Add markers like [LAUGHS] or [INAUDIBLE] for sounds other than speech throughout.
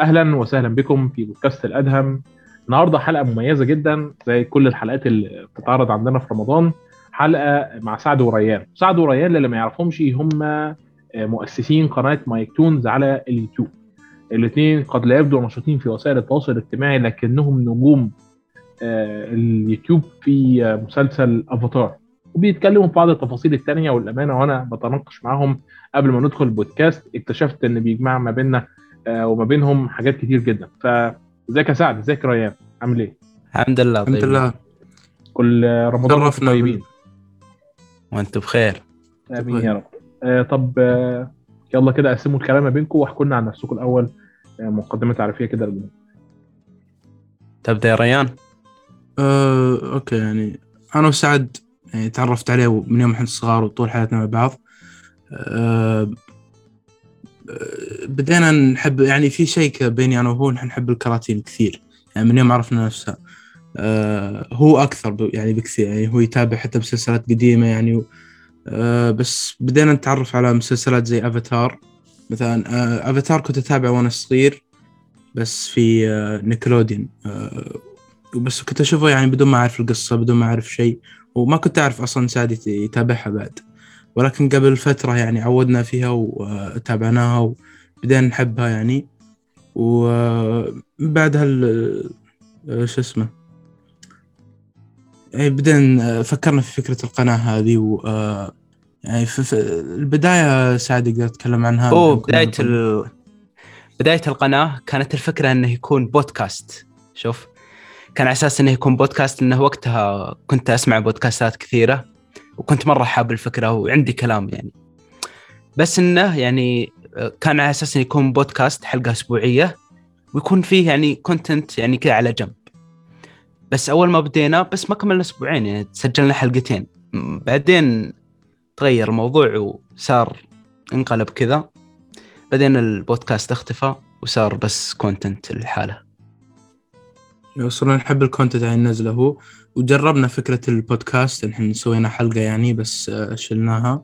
أهلا وسهلا بكم في بودكاست الأدهم. النهارده حلقة مميزة جدا زي كل الحلقات اللي بتتعرض عندنا في رمضان. حلقة مع سعد وريان. سعد وريان اللي ما يعرفهمش هم مؤسسين قناة مايك تونز على اليوتيوب. الاثنين قد لا يبدو نشيطين في وسائل التواصل الاجتماعي لكنهم نجوم اليوتيوب في مسلسل أفاتار. وبيتكلموا في بعض التفاصيل التانية والأمانة وأنا بتناقش معاهم قبل ما ندخل البودكاست اكتشفت إن بيجمع ما بيننا وما بينهم حاجات كتير جدا. فازيك يا سعد؟ ازيك يا ريان؟ عامل إيه؟ الحمد لله الحمد طيب. لله. كل رمضان وأنتم شرفنا طيبين. وأنتم بخير. آمين يا رب. آه طب آه يلا كده قسموا الكلام ما بينكم واحكوا لنا عن نفسكم الأول. آه مقدمه تعريفيه كده للجمهور. تبدأ يا ريان. آه، okay يعني أنا وسعد يعني تعرفت عليه من يوم إحنا صغار وطول حياتنا مع بعض. آه، آه، بدينا نحب يعني في شيء بيني أنا وهو نحن نحب الكراتين كثير. يعني من يوم عرفنا نفسها آه، هو أكثر يعني بكثير. يعني هو يتابع حتى مسلسلات قديمة يعني آه، بس بدينا نتعرف على مسلسلات زي افاتار مثلا آه، افاتار كنت أتابعه وأنا صغير بس في آه، نيكلوديون آه، وبس كنت أشوفه يعني بدون ما أعرف القصة بدون ما أعرف شيء وما كنت أعرف أصلا سعد يت- يتابعها بعد. ولكن قبل فترة يعني عودنا فيها وتابعناها وبدينا نحبها يعني. وبعدها ال- آه، شو اسمه؟ يعني بدينا فكرنا في فكرة القناة هذه و آه، يعني في البداية سعد يقدر يتكلم عنها؟ بداية نقول- ال... بداية القناة كانت الفكرة إنه يكون بودكاست. شوف كان على أساس إنه يكون بودكاست إنه وقتها كنت أسمع بودكاستات كثيرة. وكنت مرة حاب الفكرة وعندي كلام يعني. بس إنه يعني كان على أساس إنه يكون بودكاست حلقة أسبوعية ويكون فيه يعني كونتنت يعني كذا على جنب. بس أول ما بدينا بس ما كملنا أسبوعين يعني سجلنا حلقتين. بعدين تغير الموضوع وصار انقلب كذا. بعدين البودكاست اختفى وصار بس content لحاله. صرنا نحب ال content يعني ننزله هو وجربنا فكرة البودكاست نحن سوينا حلقة يعني بس آه، شلناها.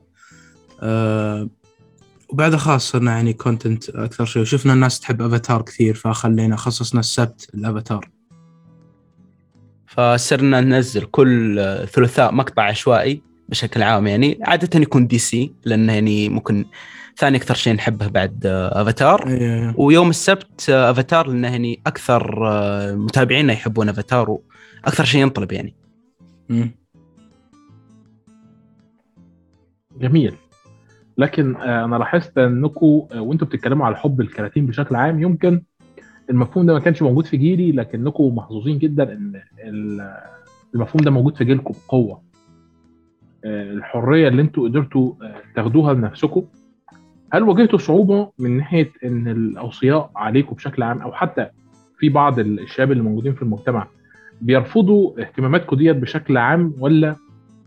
آه، وبعدها خلاص صرنا يعني content أكثر شيء وشفنا الناس تحب أفاتار كثير فخلينا خصصنا السبت الأفاتار فصرنا ننزل كل آه، ثلاثاء مقطع عشوائي بشكل عام يعني. عادة يكون دي سي لأنه يعني ممكن ثاني أكثر شيء نحبه بعد آه، أفاتار أي- ويوم السبت أفاتار لأنه يعني أكثر آه، متابعينا يحبون أفاتار وأكثر شيء ينطلب يعني. جميل. لكن آه أنا لاحظت انكم آه وأنتم بتتكلموا على حب الكراتين بشكل عام يمكن المفهوم ده ما كانش موجود في جيلي لكنكم محظوظين جدا إن ال- المفهوم ده موجود في جيلكم بقوة. آه، الحرية اللي أنتوا قدرتوا تاخدوها لنفسكم هل واجهتوا صعوبة من ناحية إن الأوصياء عليكم بشكل عام أو حتى في بعض الشباب اللي موجودين في المجتمع بيرفضوا اهتماماتكم ديت بشكل عام ولا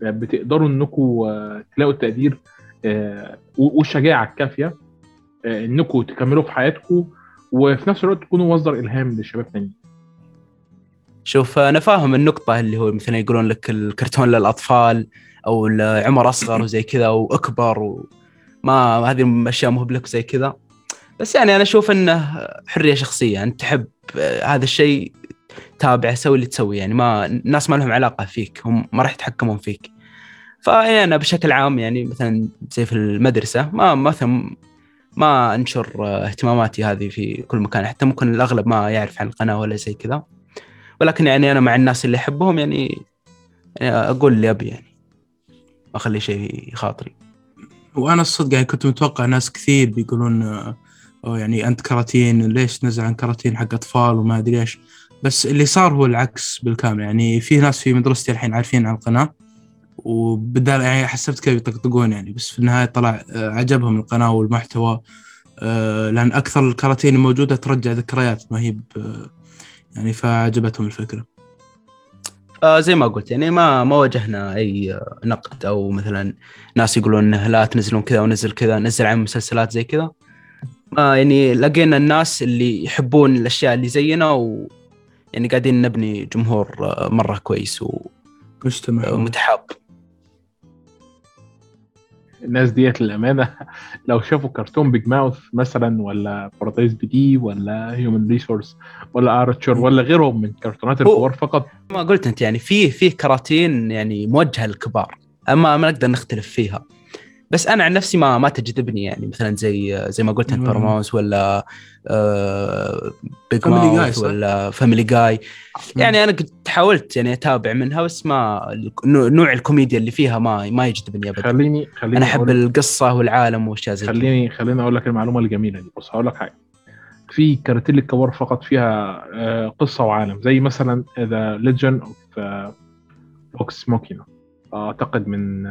بتقدروا انكم آه، تلاقوا التقدير آه، والشجاعة الكافية آه، انكم تكملوا في حياتكم وفي نفس الوقت تكونوا مصدر إلهام للشباب تانيين شوف أنا فاهم النقطة اللي هو مثلا يقولون لك الكرتون للأطفال أو العمر أصغر وزي كذا وأكبر وما هذه الاشياء مو بلك زي كذا. بس يعني أنا أشوف إنه حرية شخصية. أنت تحب هذا الشيء تابعه سوي اللي تسوي يعني ما الناس ما لهم علاقة فيك هم ما راح يتحكمون فيك. فيعني أنا بشكل عام يعني مثلا زي في المدرسة ما مثلا ما أنشر اهتماماتي هذه في كل مكان حتى ممكن الأغلب ما يعرف عن القناة ولا زي كذا. ولكن يعني أنا مع الناس اللي أحبهم يعني, يعني أقول اللي أبي يعني. ما أخلي شيء خاطري. وأنا الصدق يعني كنت متوقع ناس كثير بيقولون آه، يعني أنت كراتين ليش تنزل عن كراتين حق أطفال وما أدري إيش. بس اللي صار هو العكس بالكامل. يعني في ناس في مدرستي الحين عارفين عن القناة وبدال يعني حسبت كيف يطقطقون يعني بس في النهاية طلع آه، عجبهم القناة والمحتوى آه، لأن أكثر الكراتين الموجودة ترجع ذكريات ما هي آه، يعني فعجبتهم الفكرة. آه زي ما قلت يعني ما ما واجهنا أي نقد أو مثلا ناس يقولون لا تنزلون كذا ونزل كذا نزل عن مسلسلات زي كذا. ما يعني لقينا الناس اللي يحبون الأشياء اللي زينا و يعني قاعدين نبني جمهور آه، مرة كويس مجتمع. ومتحاب. الناس ديت للأمانة [LAUGHS] لو شافوا كرتون Big Mouth مثلا ولا Paradise PD ولا Human Resources ولا Archer ولا غيرهم من كرتونات الكبار فقط. ما قلت أنت يعني في في كراتين يعني موجهة للكبار. أما ما نقدر نختلف فيها. بس أنا عن نفسي ما ما تجذبني يعني. مثلا زي زي ما قلت. باراماوس ولا آه Big Guy، Mouth؟ ولا Family Guy يعني أنا قد حاولت يعني أتابع منها بس ما نوع الكوميديا اللي فيها ما ما يجذبني ابدا. خليني خليني أنا أحب القصة والعالم واشياء زي خليني خليني أقول لك المعلومة الجميلة دي. بص هقول لك حاجة. في كراتين الكبار فقط فيها آه، قصة وعالم. زي مثلا The Legend of Vox Machina أعتقد من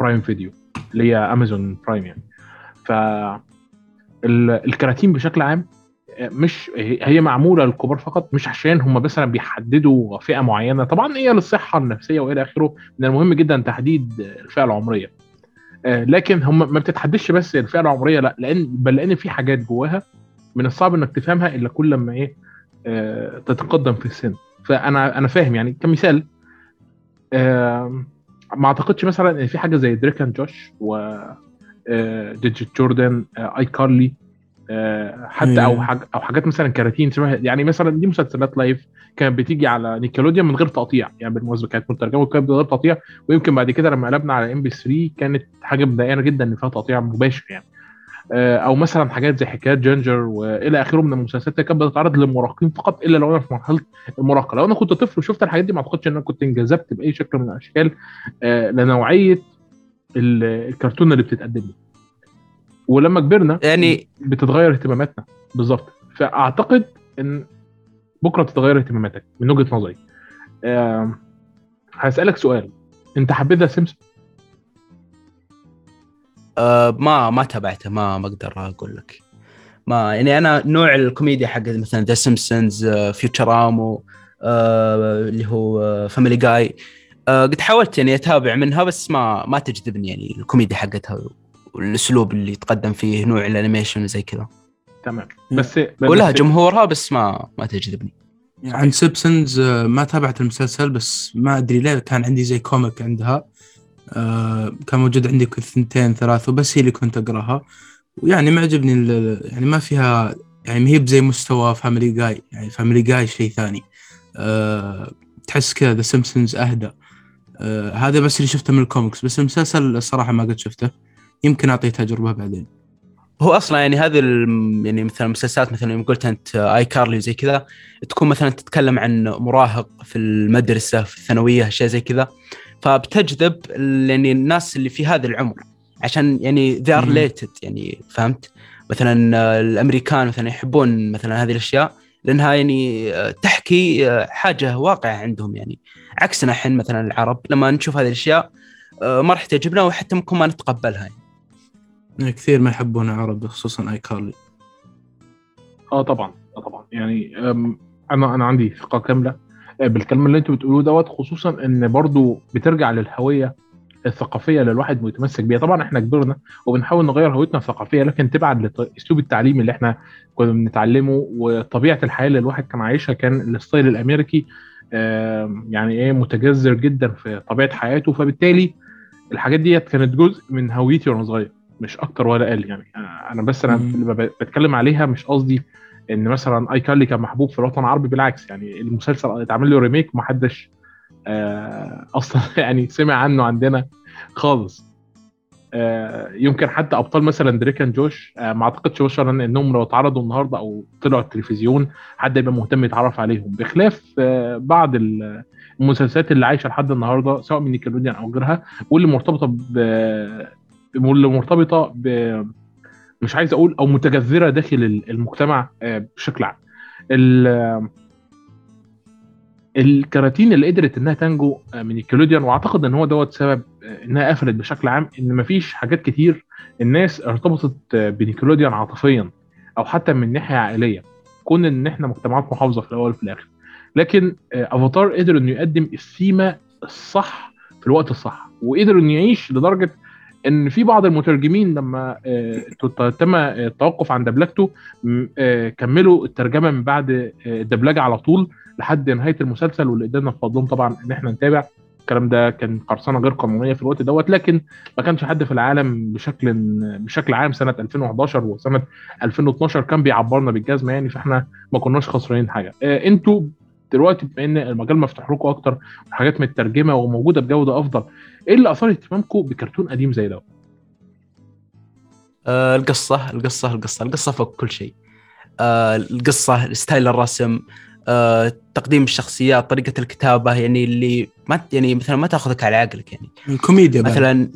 Prime Video اللي هي Amazon Prime يعني. ف ال- الكراتين بشكل عام مش هي معمولة للكبار فقط مش عشان هم مثلا بيحددوا فئة معينة. طبعا هي للصحة النفسية وإلى آخره من المهم جدا تحديد الفئة العمرية. آه، لكن هم ما بتتحددش بس الفئة العمرية لا لأن بل لأن في حاجات جواها من الصعب إنك تفهمها إلا كل لما إيه آه، تتقدم في السن. فانا أنا فاهم يعني. كمثال ما أعتقدش مثلا إن في حاجة زي Drake and Josh و آه، Just Jordan آه، iCarly آه، حتى أو أيوة. حاج أو حاجات مثلا كراتين شبه يعني مثلا دي مسلسلات live كانت بتيجي على نيكلوديون من غير تقطيع يعني بالمناسبة كانت مترجمة وكانت من غير تقطيع ويمكن بعد كده لما قلبنا على MBC 3 كانت حاجة مضايقانا جدا إن فيها تقطيع مباشر يعني أو مثلا حاجات زي حكايات جينجر وإلى آخره من المسلسلات اللي كانت بتتعرض للمراهقين فقط إلا لو أنا في مرحلة المراهقة. لو أنا كنت طفل وشفت الحاجات دي ما أعتقدش إن أنا كنت انجذبت بأي شكل من الأشكال آه، لنوعية ال- الكرتون اللي بتتقدم لي. ولما كبرنا يعني بتتغير اهتماماتنا. بالظبط. فأعتقد إن بكرة تتغير اهتماماتك من وجهة نظري. هسألك سؤال. أنت حبيت The Simpsons آه ما ما تابعته ما ما أقدر أقول لك. ما يعني أنا نوع الكوميديا حق مثلا The Simpsons Futurama اللي هو Family Guy آه قد حاولت يعني أتابع منها بس ما ما تجذبني يعني الكوميديا حقتها والأسلوب اللي يتقدم فيه نوع ال animation وزي كذا. تمام. بس ولها جمهورها بس ما ما تجذبني. يعني عن سيبسونز آه، ما تابعت المسلسل بس ما أدري ليه كان عندي زي comic عندها. آه، كان موجود عندي ثنتين ثلاث وبس هي اللي كنت أقرأها. ويعني معجبني ال- يعني ما فيها يعني ما هي بزي مستوى Family Guy يعني Family Guy شيء ثاني. أه تحس كذا The Simpsons أهدى. أه هذا بس اللي شفته من الكوميكس بس المسلسل الصراحة ما قد شفته. يمكن أعطيه تجربة بعدين. هو أصلا يعني هذه يعني مثلا المسلسلات مثلا يوم قلت أنت iCarly وزي كذا تكون مثلا تتكلم عن مراهق في المدرسة في الثانوية اشياء زي كذا. فبتجذب يعني الناس اللي في هذا العمر. عشان يعني they are مم. related يعني فهمت؟ مثلا الأمريكان مثلا يحبون مثلا هذه الأشياء لأنها يعني تحكي حاجة واقعة عندهم يعني. عكسنا إحنا مثلا العرب لما نشوف هذه الأشياء آه، ما راح تعجبنا وحتى ممكن ما نتقبلها يعني. كثير ما يحبون العرب خصوصا اي كارلي آه طبعا آه طبعا. يعني أنا أنا عندي ثقه كاملة. بالكلام اللي أنتوا بتقولوه دوت خصوصا إن برضو بترجع للهوية الثقافية اللي الواحد متمسك بيها. طبعا إحنا كبرنا وبنحاول نغير هويتنا الثقافية لكن تبعا لأسلوب التعليم اللي إحنا كنا بنتعلمه وطبيعة الحياة اللي الواحد كان عايشها كان الستايل الأمريكي يعني إيه متجذر جدا في طبيعة حياته. فبالتالي الحاجات ديت كانت جزء من هويتي وأنا صغير مش أكتر ولا أقل. يعني أنا بس أنا ب- بتكلم عليها مش قصدي إن مثلا iCarly كان محبوب في الوطن العربي بالعكس يعني المسلسل اتعمل له remake ومحدش آه أصلا [LAUGHS] يعني سمع عنه عندنا خالص. آه يمكن حتى أبطال مثلا Drake and Josh آه ما أعتقدش مثلا إنهم لو اتعرضوا النهارده أو طلعوا التلفزيون حد يبقى مهتم يتعرف عليهم. بخلاف بعض ال- المسلسلات اللي عايشة لحد النهارده سواء من Nickelodeon أو غيرها واللي مرتبطة ب واللي مرتبطة ب مش عايز أقول أو متجذرة داخل المجتمع آه، بشكل عام. ال- الكراتين اللي قدرت إنها تنجو آه، من نيكلوديان وأعتقد إن هو دوت سبب آه، إنها قفلت بشكل عام إن مفيش حاجات كتير الناس ارتبطت بنيكلوديان عاطفيا أو حتى من ناحية عائلية. كون إن إحنا مجتمعات محافظة في الأول وفي الآخر. لكن أفاتار قدر إنه يقدم السيما الصح في الوقت الصح وقدر إنه يعيش لدرجة إن في بعض المترجمين لما آه، تم آه، التوقف عن دبلجته آه، كملوا الترجمة من بعد الدبلجة على طول لحد نهاية المسلسل واللي قدرنا بفضلهم طبعا إن إحنا نتابع. الكلام ده كان قرصنة غير قانونية في الوقت دوت لكن ما كانش حد في العالم بشكل بشكل عام سنة 2011 وسنة 2012 كان بيعبرنا بالجزمة يعني فإحنا ما كناش خسرانين حاجة. أنتوا دلوقتي بما إن المجال مفتوح لكم أكتر وحاجات مترجمة وموجودة بجودة أفضل إيه اللي أثار اهتمامكم بكرتون قديم زي ده؟ آه القصة القصة القصة القصة فوق كل شيء آه القصة ستايل الرسم آه تقديم الشخصيات طريقة الكتابة يعني اللي ما يعني مثلا ما تأخذك على عقلك يعني الكوميديا بعد. مثلا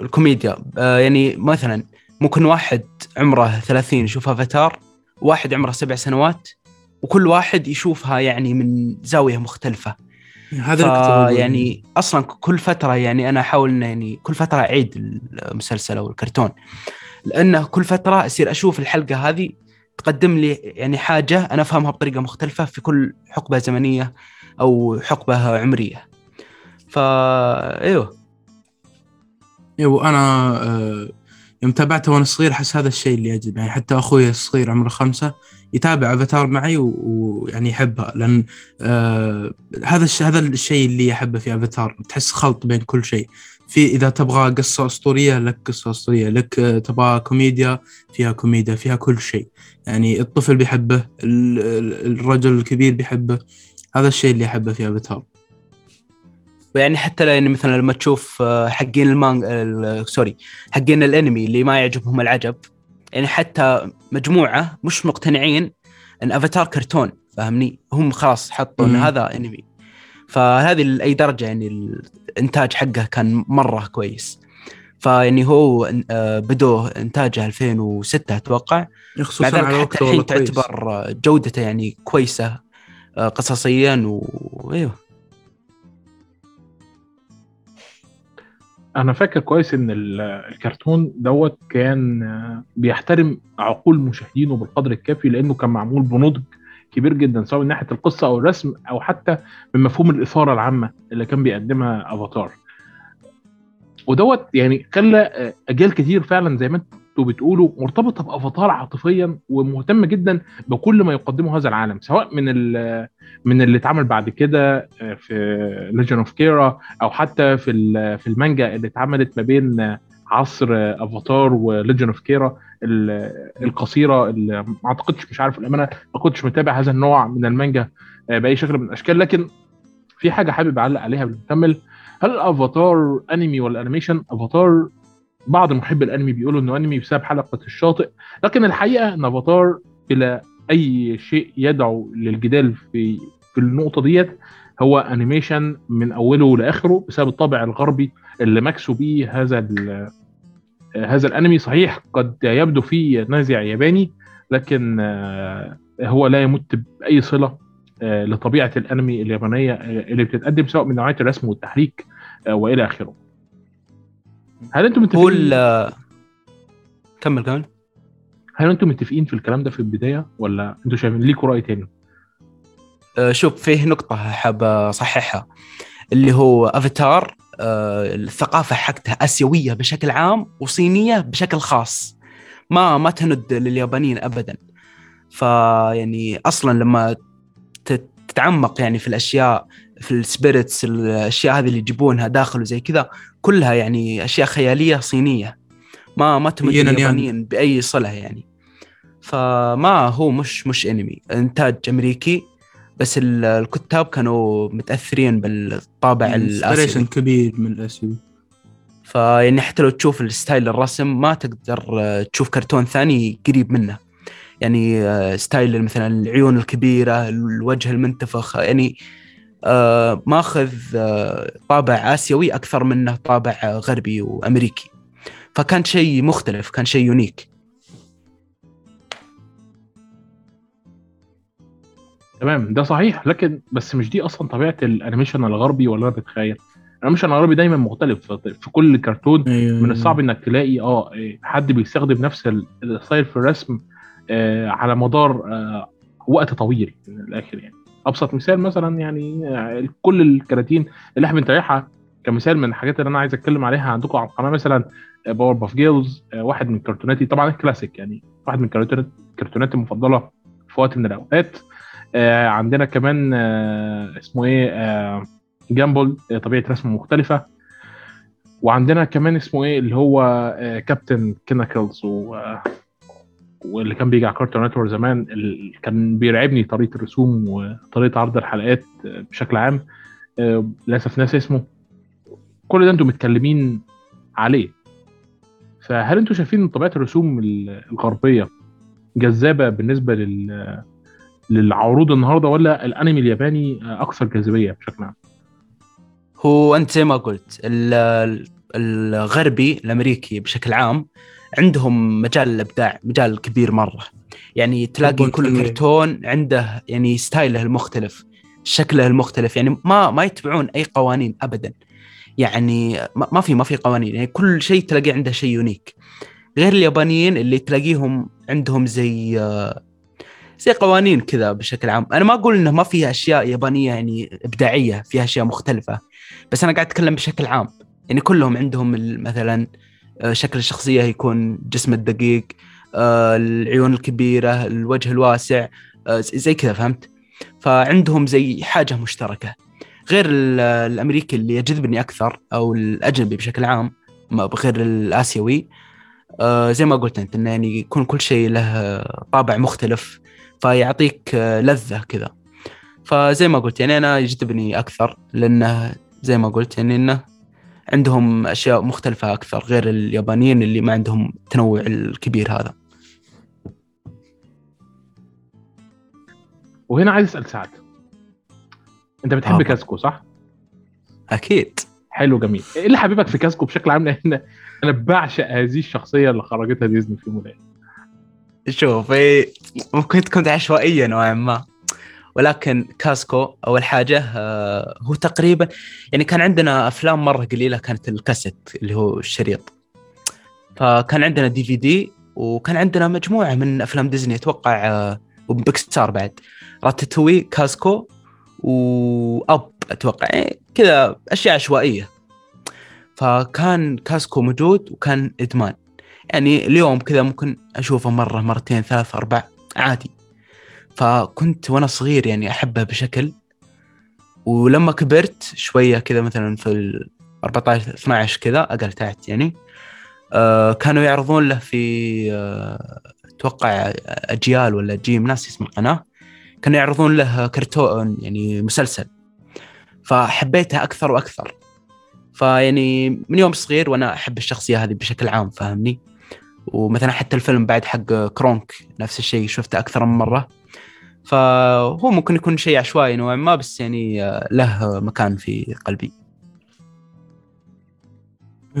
الكوميديا آه يعني مثلا ممكن واحد عمره 30 يشوف أفاتار واحد عمره سبع سنوات وكل واحد يشوفها يعني من زاوية مختلفة. هذا. يعني أصلا كل فترة يعني أنا أحاول إنه يعني كل فترة أعيد المسلسل أو الكرتون. لأنه كل فترة أصير أشوف الحلقة هذه تقدم لي يعني حاجة أنا أفهمها بطريقة مختلفة في كل حقبة زمنية أو حقبة عمرية. فا إيوه. إيوه أنا آه، يوم تابعته وأنا صغير أحس هذا الشيء اللي يعجب يعني حتى أخوي الصغير عمره خمسة يتابع أفاتار معي ويعني يحبها. لأن آه هذا الش... هذا الشيء اللي أحبه في أفاتار. تحس خلط بين كل شيء. في إذا تبغى قصة أسطورية لك قصة أسطورية. لك آه، تبغى كوميديا فيها كوميديا فيها كل شيء. يعني الطفل بيحبه ال- ال- الرجل الكبير بيحبه. هذا الشيء اللي أحبه في أفاتار. ويعني حتى يعني مثلا لما تشوف آه، حقين المان ال- sorry حقين الانمي اللي ما يعجبهم العجب يعني حتى مجموعة مش مقتنعين إن افاتار كرتون فاهمني؟ هم خلاص حطوا إن. هذا انمي. فهذه لاي درجة يعني الإنتاج حقه كان مرة كويس. فيعني هو آه، بدو إنتاجه 2006 أتوقع. مع خصوصا ذلك على حتى وقته الحين تعتبر آه، جودته يعني كويسة آه، قصصيا وايوه أنا فاكر كويس إن ال- الكرتون دوت كان آه، بيحترم عقول مشاهدينه بالقدر الكافي لأنه كان معمول بنضج كبير جدا سواء من ناحية القصة أو الرسم أو حتى من مفهوم الإثارة العامة اللي كان بيقدمها أفاتار. ودوت يعني خلى آه، أجيال كتير فعلا زي ما أنتوا بتقولوا مرتبطة بأفاتار عاطفيا ومهتمة جدا بكل ما يقدمه هذا العالم سواء من من اللي اتعمل بعد كده آه، في Legend of Korra أو حتى في في المانجا اللي اتعملت ما بين عصر أفاتار و Legend of Korra القصيرة اللي ما أعتقدش مش عارف الامانه ما كنتش متابع هذا النوع من المانجا آه، بأي شكل من الأشكال لكن في حاجة حابب أعلق عليها قبل ما نكمل هل افاتار انمي ولا animation أفاتار بعض محبي الانمي بيقولوا إنه أنمي بسبب حلقة الشاطئ لكن الحقيقة ان افاتار بلا أي شيء يدعو للجدال في في النقطة ديت هو animation من أوله لاخره بسبب الطابع الغربي اللي مكسو بيه هذا هذا الأنمي صحيح قد يبدو فيه نازع ياباني لكن آه، هو لا يمت بأي صلة آه، لطبيعة الأنمي اليابانية آه، اللي بتتقدم سواء من نوعية الرسم والتحريك وإلى آخره. هل أنتم متفقين؟ ال- كمل كمل. هل أنتم متفقين في الكلام ده في البداية ولا أنتم شايفين ليكوا رأي تاني؟ آه، شوف فيه نقطة حاب أصححها اللي هو أفاتار آه، الثقافة حقتها آسيوية بشكل عام وصينية بشكل خاص. ما ما تند لليابانيين أبدا. فيعني أصلا لما تت- تتعمق يعني في الأشياء في ال spirits الأشياء هذه اللي يجيبونها داخل وزي كذا كلها يعني أشياء خيالية صينية. ما ما تمت يعني اليابانيين بأي صلة يعني. فما هو مش مش انمي إنتاج أمريكي بس ال- الكتاب كانوا متأثرين بالطابع الآسيوي. كبير من الآسيوي. فيعني حتى لو تشوف ال style الرسم ما تقدر آه، تشوف كرتون ثاني قريب منه. يعني آه، style مثلا العيون الكبيرة الوجه المنتفخ يعني آه، ماخذ آه، طابع آسيوي أكثر منه طابع غربي وأمريكي. فكان شيء مختلف كان شيء unique تمام ده صحيح. لكن بس مش دي أصلا طبيعة ال animation الغربي ولا أنا بتخيل؟ ال animation الغربي دايما مختلف في كل كرتون أيوة. من الصعب إنك تلاقي آه حد بيستخدم نفس ال- ال style في الرسم آه على مدار آه وقت طويل من الآخر يعني. أبسط مثال مثلا يعني آه كل الكراتين اللي إحنا بنتابعها كمثال من الحاجات اللي أنا عايز أتكلم عليها عندكم على القناة مثلا Powerpuff Girls واحد من كرتوناتي طبعا كلاسيك يعني واحد من كرتونات كرتوناتي المفضلة في وقت من الأوقات. آه عندنا كمان آه اسمه إيه Gumball طبيعة رسمه مختلفة. وعندنا كمان اسمه إيه اللي هو Captain K'nuckles و واللي كان بيجي على Cartoon Network زمان كان بيرعبني طريقة الرسوم وطريقة عرض الحلقات بشكل عام. آه، للأسف ناسي اسمه. كل ده أنتم متكلمين عليه. فهل أنتم شايفين إن طبيعة الرسوم ال- الغربية جذابة بالنسبة لل للعروض النهارده ولا الأنمي الياباني أكثر جاذبية بشكل عام؟ هو أنت زي ما قلت ال- الغربي الأمريكي بشكل عام عندهم مجال الإبداع مجال كبير مرة. يعني تلاقي كل التنويع. كرتون عنده يعني ستايله المختلف شكله المختلف. يعني ما ما يتبعون أي قوانين ابدا. يعني ما في ما في قوانين. يعني كل شيء تلاقي عنده شيء يونيك. غير اليابانيين اللي تلاقيهم عندهم زي آه، زي قوانين كذا بشكل عام. أنا ما أقول إنه ما فيها أشياء يابانية يعني إبداعية فيها أشياء مختلفة. بس أنا قاعد أتكلم بشكل عام. يعني كلهم عندهم مثلا آه، شكل الشخصية يكون جسم الدقيق آه، العيون الكبيرة الوجه الواسع آه، زي كذا فهمت؟ فعندهم زي حاجة مشتركة. غير ال- الأمريكي اللي يجذبني أكثر أو الأجنبي بشكل عام بغير الآسيوي آه، زي ما قلت أنت إنه يعني يكون كل شيء له طابع مختلف فيعطيك آه، لذة كذا. فزي ما قلت يعني أنا يجذبني أكثر لأنه زي ما قلت يعني إنه عندهم أشياء مختلفة أكثر غير اليابانيين اللي ما عندهم التنوع الكبير هذا. وهنا عايز أسأل سعد. أنت بتحب آه. كاسكو صح؟ أكيد. حلو جميل. إيه اللي حببك في كاسكو بشكل عام؟ لأن أنا بعشق هذه الشخصية اللي خرجتها ديزني في مولاي شوف إيه، ممكن تكون عشوائيه نوعا ما. ولكن كاسكو أول حاجة آه، هو تقريبا يعني كان عندنا أفلام مرة قليلة كانت الكاسيت اللي هو الشريط. فكان عندنا DVD وكان عندنا مجموعة من أفلام ديزني أتوقع آه، وبيكسار بعد. Ratatouille كاسكو و Up أتوقع يعني كذا أشياء عشوائية. فكان كاسكو موجود وكان إدمان. يعني اليوم كذا ممكن أشوفه مرة مرتين ثلاث أربع عادي. فكنت وأنا صغير يعني أحبه بشكل ولما كبرت شوية كذا مثلا في ال 14 12 كذا أقل تحت يعني آه كانوا يعرضون له في آه أتوقع أجيال ولا جيم ناس اسم القناه كانوا يعرضون له كرتون يعني مسلسل فحبيته أكثر وأكثر. فيعني من يوم صغير وأنا أحب الشخصية هذه بشكل عام فاهمني؟ ومثلا حتى الفيلم بعد حق كرونك نفس الشيء شفته أكثر من مرة. فهو ممكن يكون شيء عشوائي نوعا ما بس يعني آه، له مكان في قلبي.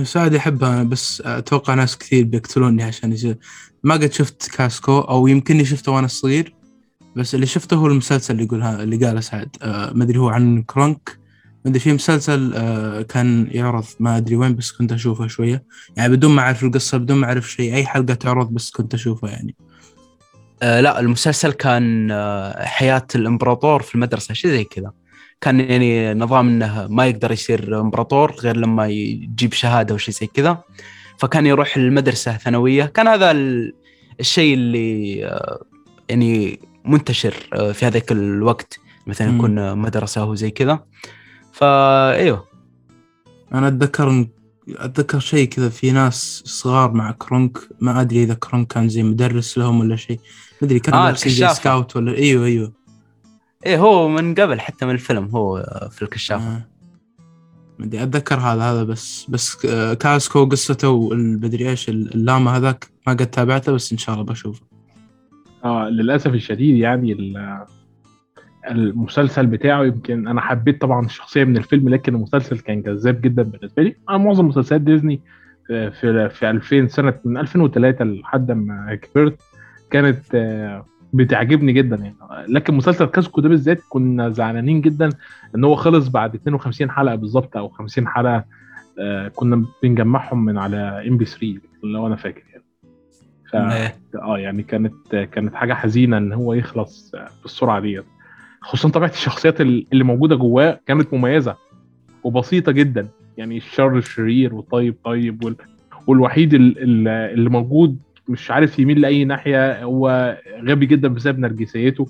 سعد يحبها بس أتوقع ناس كثير بيقتلوني عشان يصير. ما قد شفت كاسكو أو يمكن شفته وأنا صغير بس اللي شفته هو المسلسل اللي يقولها اللي قاله سعد. آه ما أدري هو عن كرونك. ما أدري في مسلسل آه كان يعرض ما أدري وين بس كنت أشوفه شوية. يعني بدون ما أعرف القصة بدون ما أعرف شيء أي حلقة تعرض بس كنت اشوفها يعني. آه لا المسلسل كان آه حياة الإمبراطور في المدرسة شيء زي كذا. كان يعني نظام إنه ما يقدر يصير إمبراطور غير لما يجيب شهادة وشيء زي كذا. فكان يروح المدرسة ثانوية. كان هذا ال- الشيء اللي آه، يعني منتشر آه، في هذاك الوقت. مثلا. يكون مدرسة وزي كذا. فايوه أنا أتذكر أتذكر شيء كذا في ناس صغار مع كرونك ما أدري إذا كرونك كان زي مدرس لهم ولا شيء ما أدري كان آه، لابسين زي. scout ولا أيوه أيوه إيه هو من قبل حتى من الفيلم هو آه، في الكشاف آه. ما أدري أتذكر هذا هذا بس بس آه، كاسكو قصته والمدري إيش اللاما هذاك ما قد تابعته بس إن شاء الله بشوفه آه للأسف الشديد يعني ال- المسلسل بتاعه يمكن أنا حبيت طبعا الشخصية من الفيلم لكن المسلسل كان جذاب جدا بالنسبة لي. أنا معظم مسلسلات ديزني في في, في 2000 سنة من 2003 لحد ما كبرت كانت آه، بتعجبني جدا يعني. لكن مسلسل كاسكو ده بالذات كنا زعلانين جدا إن هو خلص بعد 52 حلقة بالظبط أو 50 حلقة آه، كنا بنجمعهم من على MBC 3 لو أنا فاكر يعني. ف... آه يعني كانت كانت حاجة حزينة إن هو يخلص بالسرعة ديت. خصوصا طبيعة الشخصيات اللي موجودة جواه كانت مميزة وبسيطة جدا. يعني الشر الشرير والطيب طيب وال... والوحيد ال- ال- اللي موجود مش عارف يميل لأي ناحية هو غبي جدا بسبب نرجسيته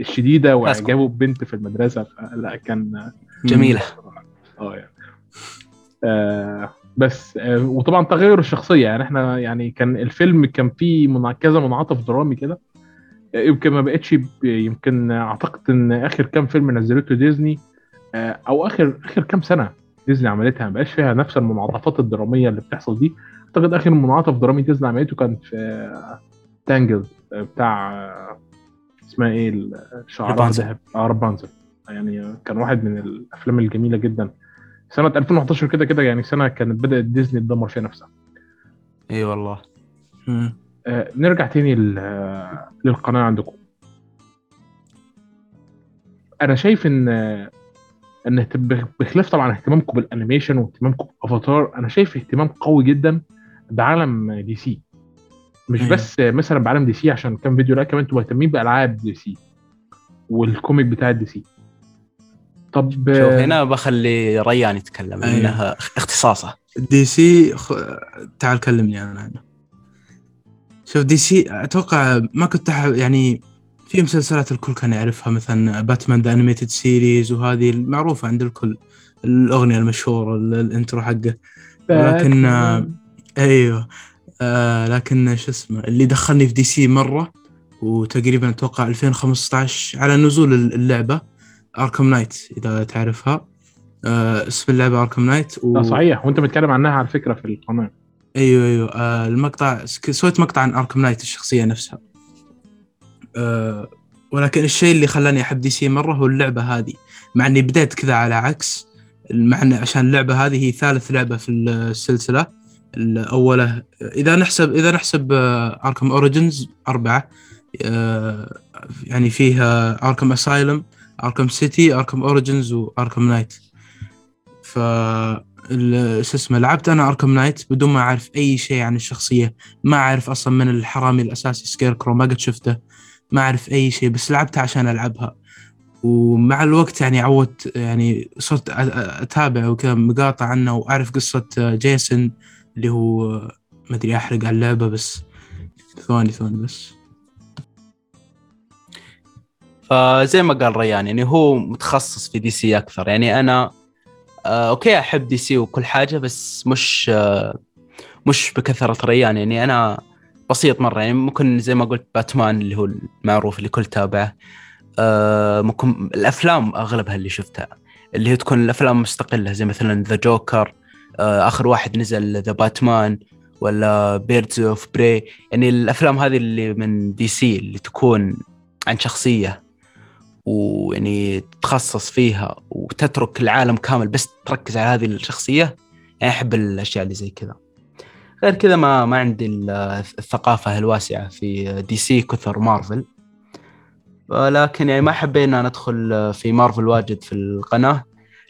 الشديدة وإعجابه ببنت في المدرسة. لا كان جميلة. آه يعني. آه بس آه وطبعا تغير الشخصية. يعني إحنا يعني كان الفيلم كان فيه كذا منعطف درامي كده. يمكن ما بقتش يمكن أعتقد إن آخر كام فيلم نزلته ديزني آه، أو آخر آخر كام سنة ديزني عملتها ما بقاش فيها نفس المنعطفات الدرامية اللي بتحصل دي. أعتقد آخر منعطف درامي ديزني عملته كان في Tangled بتاع آه، اسمها إيه الشعراء رابنزل. ذهب آه رابنزل. يعني كان واحد من الأفلام الجميلة جدا. سنة 2011 كده كده يعني سنة كانت بدأت ديزني تدمر فيها نفسها. اي والله. مم. آه، نرجع تاني للقناة عندكم. أنا شايف إن إن بخلاف طبعا اهتمامكم بال animation واهتمامكم بافاتار أنا شايف اهتمام قوي جدا بعالم DC. مش أيوة. بس مثلا بعالم DC عشان كام فيديو لا كمان أنتوا مهتمين بألعاب DC وال comic بتاع DC. طب شوف هنا بخلي ريان يتكلم أيوه. إنها اختصاصه. DC خ... تعال كلمني أنا. عنه شوف DC أتوقع ما كنت. يعني في مسلسلات الكل كان يعرفها مثلا Batman The Animated Series وهذه المعروفة عند الكل الأغنية المشهورة ال- ال intro حقه. لكن آه، أيوه آه لكن شو اسمه اللي دخلني في DC مرة وتقريبا أتوقع 2015 على نزول اللعبة Arkham Knight إذا تعرفها. آه اسم اللعبة Arkham Knight و... لا صحيح. وأنت بتتكلم عنها على فكرة في القناة. أيوه أيوه. آه المقطع سويت مقطع عن Arkham Knight الشخصية نفسها. آه ولكن الشيء اللي خلاني أحب DC مرة هو اللعبة هذه. مع إني بديت كذا على عكس مع إن عشان اللعبة هذه هي ثالث لعبة في السلسلة. الاولى إذا نحسب إذا نحسب Arkham Origins أربعة آه يعني فيها Arkham Asylum Arkham City Arkham Origins و Arkham Knight ف شو اسمه لعبت أنا Arkham Knight بدون ما أعرف أي شيء عن الشخصية. ما أعرف أصلا من الحرامي الأساسي Scarecrow ما قد شفته. ما أعرف أي شيء بس لعبتها عشان ألعبها. ومع الوقت يعني عودت يعني صرت أتابع وكذا مقاطع عنه وأعرف قصة جيسون اللي هو ما أدري أحرق على اللعبة بس. ثواني ثواني بس. فزي ما قال ريان يعني هو متخصص في DC أكثر. يعني أنا آه okay أحب DC وكل حاجة بس مش آه مش بكثرة ريان. يعني أنا بسيط مرة يعني ممكن زي ما قلت باتمان اللي هو المعروف اللي كل تابعه. آه ممكن الأفلام أغلبها اللي شفتها. اللي هي تكون الأفلام مستقلة زي مثلا The Joker آه آخر واحد نزل The Batman ولا Birds of Prey يعني الأفلام هذه اللي من DC اللي تكون عن شخصية ويعني تتخصص فيها وتترك العالم كامل بس تركز على هذه الشخصية؟ يعني أحب الأشياء اللي زي كذا. غير كذا ما ما عندي ال- الثقافة الواسعة في DC كثر مارفل ولكن يعني ما حبينا ندخل في مارفل واجد في القناة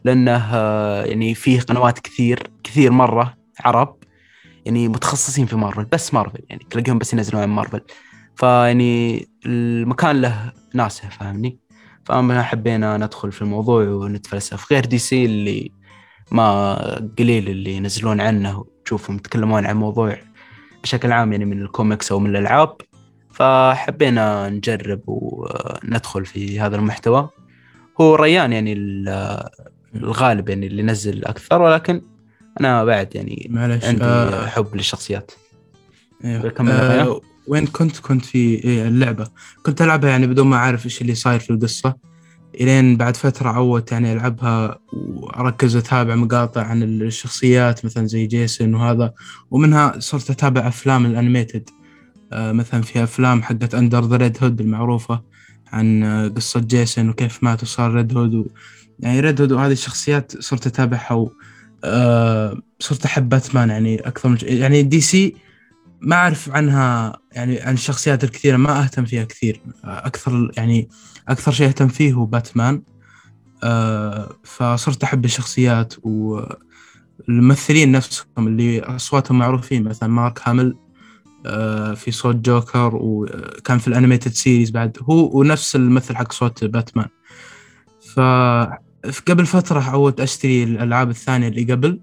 لأنه يعني فيه قنوات كثير كثير مرة عرب يعني متخصصين في مارفل بس مارفل يعني تلاقيهم بس ينزلون عن مارفل فيعني المكان له ناسه فاهمني؟ فما حبينا ندخل في الموضوع ونتفلسف. غير DC اللي ما قليل اللي ينزلون عنه وتشوفهم يتكلمون عن موضوع بشكل عام يعني من الكوميكس أو من الألعاب. فحبينا نجرب وندخل في هذا المحتوى. هو ريان يعني ال- الغالب يعني اللي نزل أكثر ولكن أنا بعد يعني معلش عندي آه حب للشخصيات. أيوه. آه وين كنت؟ كنت في إيه اللعبة. كنت ألعبها يعني بدون ما أعرف إيش اللي صاير في القصة. إلين بعد فترة عودت يعني ألعبها وأركز أتابع مقاطع عن الشخصيات مثلا زي جيسون وهذا. ومنها صرت أتابع أفلام ال animated. آه مثلا في أفلام حقت Under the Red Hood المعروفة عن آه، قصة جيسون وكيف مات وصار Red Hood و... يعني Red Hood وهذه الشخصيات صرت أتابعها و... آه صرت أحب باتمان يعني أكثر من يعني DC ما أعرف عنها يعني عن الشخصيات الكثيرة ما أهتم فيها كثير. أكثر يعني أكثر شيء أهتم فيه هو باتمان. آه فصرت أحب الشخصيات والممثلين نفسهم اللي أصواتهم معروفين مثلا مارك هامل آه في صوت جوكر وكان في ال Animated Series بعد. هو ونفس الممثل حق صوت باتمان. ف قبل فترة عودت أشتري الألعاب الثانية اللي قبل.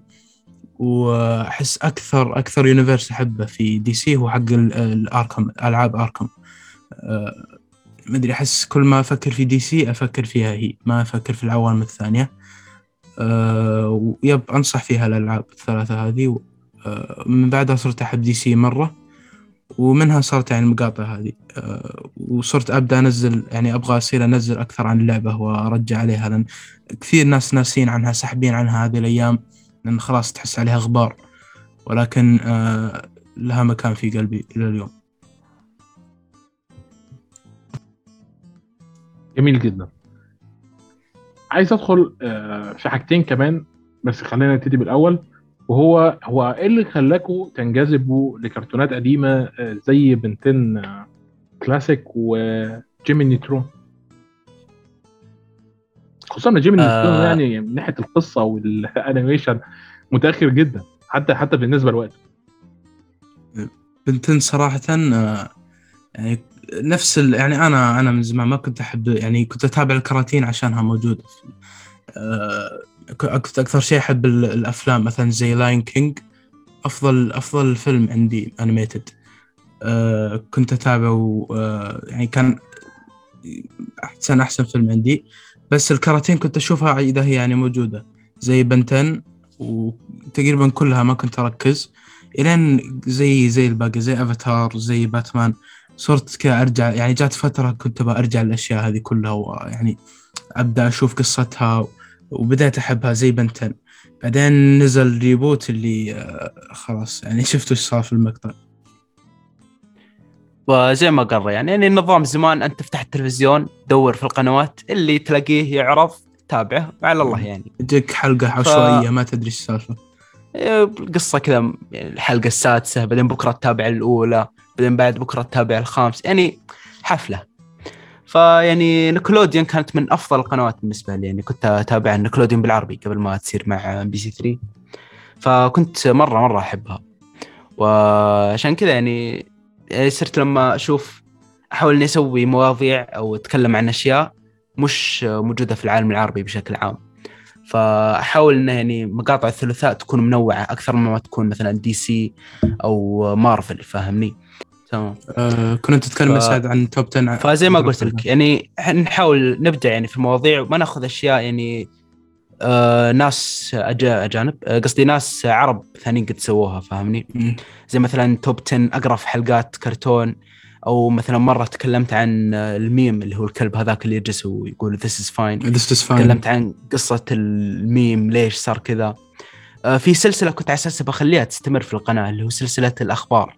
وأحس أكثر أكثر universe أحبه في DC هو حق ال- ال Arkham ألعاب Arkham آه، ما أدري أحس كل ما أفكر في DC أفكر فيها هي ما أفكر في العوالم الثانية. أه وبأنصح فيها الألعاب الثلاثة هذه. أه من بعدها صرت أحب DC مرة ومنها صارت يعني المقاطع هذه. وصرت أبدأ أنزل يعني أبغى أصير أنزل أكثر عن اللعبة وأرجع عليها لأن كثير ناس ناسين عنها ساحبين عنها هذه الأيام. لأن خلاص تحس عليها غبار. ولكن أه لها مكان في قلبي إلى اليوم. جميل جدا. عايز أدخل آه، في حاجتين كمان بس خلينا نبتدي بالأول وهو هو إيه اللي خلاكوا تنجذبوا لكرتونات قديمة آه، زي بنتين آه، كلاسيك وجيمي نيوترون خصوصا ان جيمي آه. يعني من ناحية القصة وال animation متأخر جدا حتى حتى بالنسبة لوقته. بنتن صراحة آه، يعني نفس ال... يعني أنا أنا من زمان ما كنت أحب يعني كنت أتابع الكراتين عشانها موجودة آه، كنت أكثر شيء أحب ال- الأفلام مثلا زي Lion King أفضل أفضل فيلم عندي animated كنت أتابعه آه، يعني كان أحسن أحسن فيلم عندي. بس الكراتين كنت أشوفها إذا هي يعني موجودة. زي بنتن وتقريبا كلها ما كنت أركز. إلين زي زي الباقي زي أفاتار زي باتمان. صرت كذا أرجع يعني جات فترة كنت أرجع الأشياء هذه كلها ويعني أبدأ أشوف قصتها وبدأت أحبها زي بنتن بعدين نزل ريبوت اللي آه، خلاص يعني شفت وش صار في المقطع. وزي ما قال يعني يعني النظام زمان انت تفتح التلفزيون دور في القنوات اللي تلاقيه يعرض تابعه وعلى الله يعني. تجيك حلقة عشوائيه ما تدري إيش السالفة. إيه، القصة كذا يعني الحلقة السادسة بعدين بكرة تتابع الأولى بعدين بعد بكرة تتابع الخامس يعني حفلة. فيعني نيكلوديون كانت من أفضل القنوات بالنسبة لي يعني كنت أتابع نيكلوديون بالعربي قبل ما تصير مع MBC 3 فكنت مرة مرة أحبها. وعشان كذا يعني يعني صرت لما أشوف أحاول إني أسوي مواضيع أو أتكلم عن أشياء مش موجودة في العالم العربي بشكل عام. فأحاول إنه يعني مقاطع الثلاثاء تكون منوعة أكثر مما تكون مثلا دي سي أو مارفل فاهمني؟ تمام. آه كنت تتكلم ف- بس عاد عن توب 10 فزي ما قلت لك يعني نحاول نبدأ يعني في المواضيع وما ناخذ أشياء يعني آه ناس أجا أجانب. آه، قصدي ناس عرب ثانيين قد سووها فاهمني؟ مم. زي مثلا توب 10 اقرف حلقات كرتون أو مثلا مرة تكلمت عن آه، الميم اللي هو الكلب هذاك اللي يجلس ويقول this is fine. This is fine. تكلمت عن قصة الميم ليش صار كذا. آه، في سلسلة كنت على أساس بخليها تستمر في القناة اللي هو سلسلة الأخبار.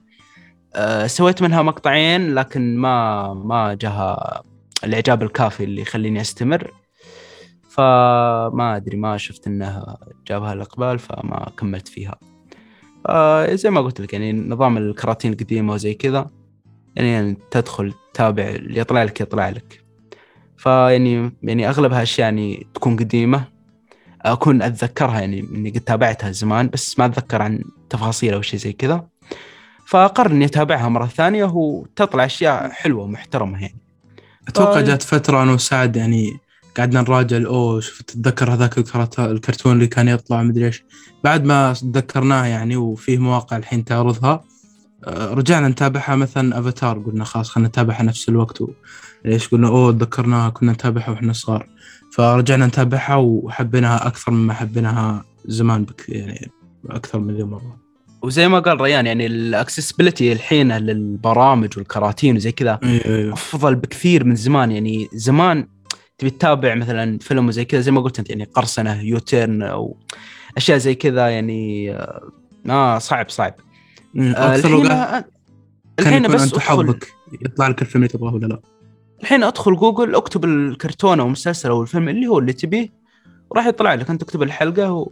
آه، سويت منها مقطعين لكن ما ما جاها الإعجاب الكافي اللي يخليني أستمر. فما أدري ما شفت إنها جابها الإقبال فما كملت فيها. آه، زي ما قلت لك يعني نظام الكراتين القديمة وزي كذا يعني تدخل تتابع اللي يطلع لك يطلع لك. فيعني يعني أغلبها أشياء يعني تكون قديمة. أكون أتذكرها يعني إني قد تابعتها زمان بس ما أتذكر عن تفاصيل أو شيء زي كذا. فقرر إني أتابعها مرة ثانية وتطلع أشياء حلوة ومحترمة يعني. أتوقع طيب. جات فترة أنا وسعد يعني قعدنا نراجع اوه شفت تتذكر هذاك الكرتون اللي كان يطلع مدري إيش؟ بعد ما تذكرناه يعني وفيه مواقع الحين تعرضها آه، رجعنا نتابعها مثلا أفاتار قلنا خلاص خلينا نتابعها نفس الوقت. ليش قلنا أوه تذكرناها كنا نتابعها وإحنا صغار. فرجعنا نتابعها وحبيناها أكثر مما حبيناها زمان بك يعني أكثر من ذي مره وزي ما قال ريان يعني الاكسسبيلتي الحين للبرامج والكراتين وزي كذا أيوه أيوه أفضل بكثير من زمان. يعني زمان تبي تتابع مثلا فيلم وزي كذا زي ما قلت أنت يعني قرصنة يوتيرن أو أشياء زي كذا يعني آه آه، صعب صعب. آه، الحين الحين بس أنت حظك يطلع لك الفيلم اللي تبغاه ولا لا. الحين أدخل جوجل أكتب الكرتون أو المسلسل أو الفيلم اللي هو اللي تبيه وراح يطلع لك. أنت تكتب الحلقة و...